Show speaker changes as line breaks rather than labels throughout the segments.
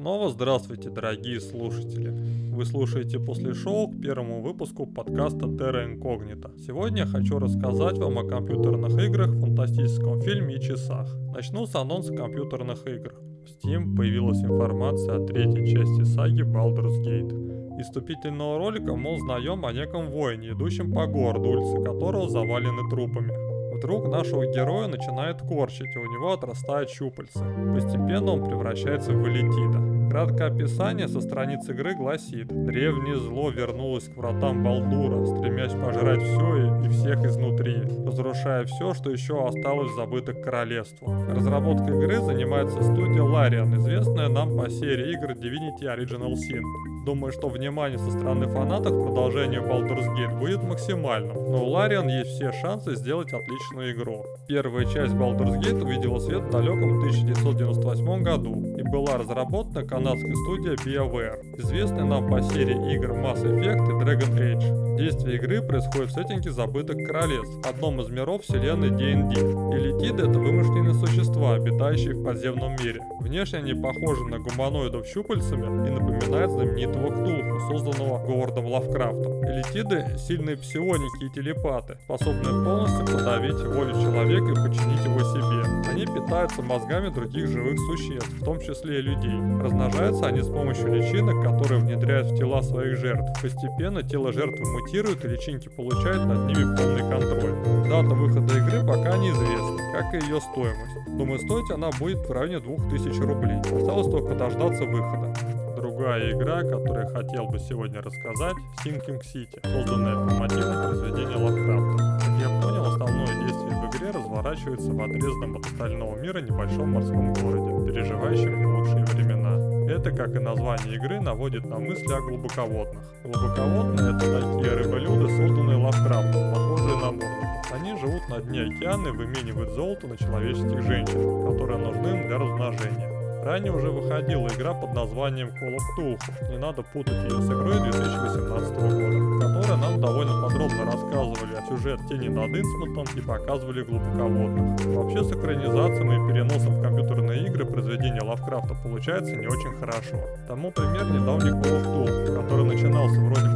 Снова здравствуйте, дорогие слушатели. Вы слушаете после шоу к первому выпуску подкаста Terra Incognita. Сегодня я хочу рассказать вам о компьютерных играх, фантастическом фильме и часах. Начну с анонса компьютерных игр. В Steam появилась информация о третьей части саги Baldur's Gate. Из вступительного ролика мы узнаем о неком воине, идущем по городу, улицы которого завалены трупами. Вдруг нашего героя начинает корчить, и у него отрастают щупальца. Постепенно он превращается в элитида. Краткое описание со страниц игры гласит «Древнее зло вернулось к вратам Балдура, стремясь пожрать все и всех изнутри, разрушая все, что еще осталось забытых королевствах». Разработкой игры занимается студия Larian, известная нам по серии игр Divinity Original Sin. Думаю, что внимание со стороны фанатов к Baldur's Gate будет максимальным, но у Larian есть все шансы сделать отличную игру. Первая часть Baldur's Gate увидела свет в далеком 1998 году и была разработана канадской студией BioWare, известной нам по серии игр Mass Effect и Dragon Age. Действие игры происходит в сеттинге забытых королевств, одном из миров вселенной D&D. Элитиды — это вымышленные существа, обитающие в подземном мире. Внешне они похожи на гуманоидов щупальцами и напоминают знаменитого Ктулху, созданного Говардом Лавкрафтом. Элитиды — сильные псионики и телепаты, способные полностью подавить волю человека и подчинить его себе. Они питаются мозгами других живых существ, в том числе и людей. Размножаются они с помощью личинок, которые внедряют в тела своих жертв. Постепенно тело жертвы мутирует мутируют и личинки получают над ними полный контроль. Дата выхода игры пока неизвестна, как и ее стоимость. Думаю, стоить она будет в районе 2000 рублей. Осталось только дождаться выхода. Другая игра, которую я хотел бы сегодня рассказать, Sinking City, созданная по мотивам произведения Лавкрафта. Как я понял, основное действие в игре разворачивается в отрезанном от остального мира небольшом морском городе, переживающем не лучшие времена. Это, как и название игры, наводит на мысли о глубоководных. Глубоководные — это такие рыболюды, созданные Лавкрафтом, похожие на Мурманов. Они живут на дне океана и выменивают золото на человеческих женщин, которые нужны им для размножения. Ранее уже выходила игра под названием Call of Cthulhu, не надо путать ее с игрой 2018 года, которая нам довольно подробно рассказывали о сюжете Тени над Инсмутом и показывали глубоководных. Вообще с экранизацией и переносом в компьютерные игры произведения Лавкрафта получается не очень хорошо. Тому пример недавний Call of Cthulhu, который начинался вроде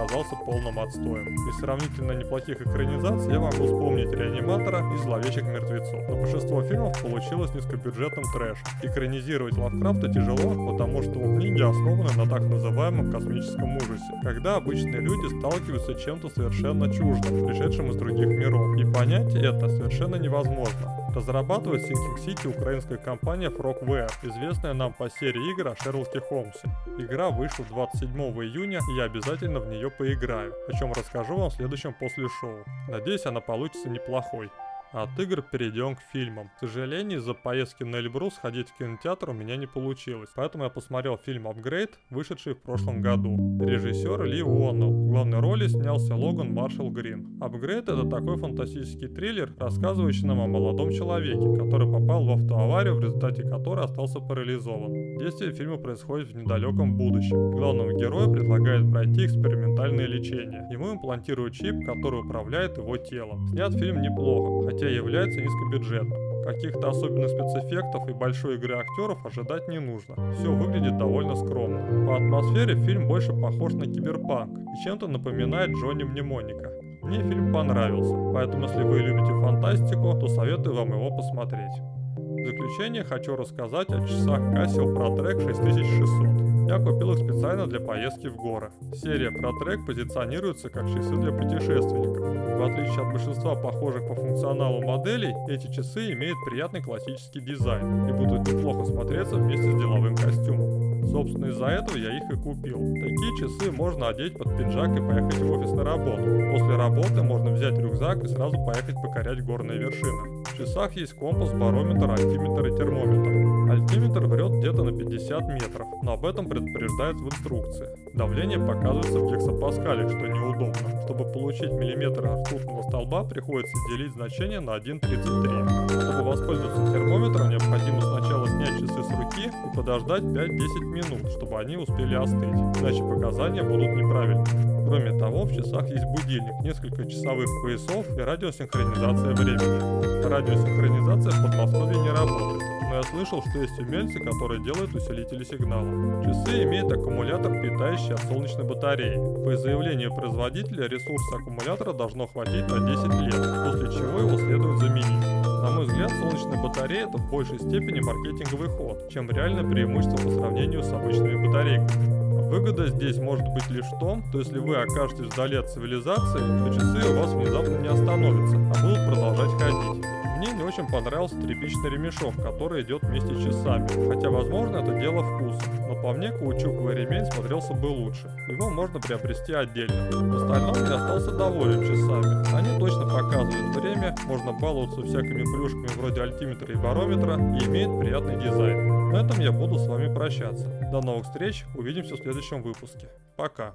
оказался полным отстоем. Из сравнительно неплохих экранизаций я могу вспомнить Реаниматора и Зловещих мертвецов, но большинство фильмов получилось низкобюджетным трэш. Экранизировать Лавкрафта тяжело, потому что его книги основаны на так называемом космическом ужасе, когда обычные люди сталкиваются с чем-то совершенно чуждым, пришедшим из других миров. И понять это совершенно невозможно. Разрабатывает Sinking City украинская компания Frogware, известная нам по серии игр о Шерлоке Холмсе. Игра вышла 27 июня, и я обязательно в нее поиграю, о чем расскажу вам в следующем после шоу. Надеюсь, она получится неплохой. От игр перейдем к фильмам. К сожалению, из-за поездки на Эльбрус сходить в кинотеатр у меня не получилось, поэтому я посмотрел фильм «Апгрейд», вышедший в прошлом году. Режиссер Ли Уоннелл. В главной роли снялся Логан Маршалл Грин. «Апгрейд» — это такой фантастический триллер, рассказывающий нам о молодом человеке, который попал в автоаварию, в результате которой остался парализован. Действие фильма происходит в недалеком будущем. Главному герою предлагают пройти экспериментальное лечение. Ему имплантируют чип, который управляет его телом. Снят фильм неплохо, хотя хотя является низкобюджетным. Каких-то особенных спецэффектов и большой игры актеров ожидать не нужно. Все выглядит довольно скромно. По атмосфере фильм больше похож на киберпанк и чем-то напоминает Джонни Мнемоника. Мне фильм понравился, поэтому если вы любите фантастику, то советую вам его посмотреть. В заключение хочу рассказать о часах Casio ProTrack 6600. Я купил их специально для поездки в горы. Серия ProTrack позиционируется как часы для путешественников. В отличие от большинства похожих по функционалу моделей, эти часы имеют приятный классический дизайн и будут неплохо смотреться вместе с деловым костюмом. Собственно, из-за этого я их и купил. Такие часы можно одеть под пиджак и поехать в офис на работу. После работы можно взять рюкзак и сразу поехать покорять горные вершины. В часах есть компас, барометр, альтиметр и термометр. Альтиметр врет где-то на 50 метров, но об этом предупреждается в инструкции. Давление показывается в гексапаскале, что неудобно. Чтобы получить миллиметр ртутного столба, приходится делить значение на 1,33. Чтобы воспользоваться термометром, необходимо сначала снять часы с руки и подождать 5-10 минут, чтобы они успели остыть, иначе показания будут неправильными. Кроме того, в часах есть будильник, несколько часовых поясов и радиосинхронизация времени. Радиосинхронизация в Подмосковье не работает но я слышал, что есть умельцы, которые делают усилители сигнала. Часы имеют аккумулятор, питающий от солнечной батареи. По заявлению производителя, ресурса аккумулятора должно хватить на 10 лет, после чего его следует заменить. На мой взгляд, солнечная батарея это в большей степени маркетинговый ход, чем реальное преимущество по сравнению с обычными батарейками. Выгода здесь может быть лишь в том, что если вы окажетесь вдали от цивилизации, то часы у вас внезапно не остановятся, а будут продолжать ходить. Мне не очень понравился тряпичный ремешок, который идет вместе с часами, хотя возможно это дело вкуса, но по мне каучуковый ремень смотрелся бы лучше. Его можно приобрести отдельно. В остальном я остался доволен часами. Они точно показывают время, можно баловаться всякими плюшками вроде альтиметра и барометра и имеют приятный дизайн. На этом я буду с вами прощаться. До новых встреч, увидимся в следующем выпуске. Пока.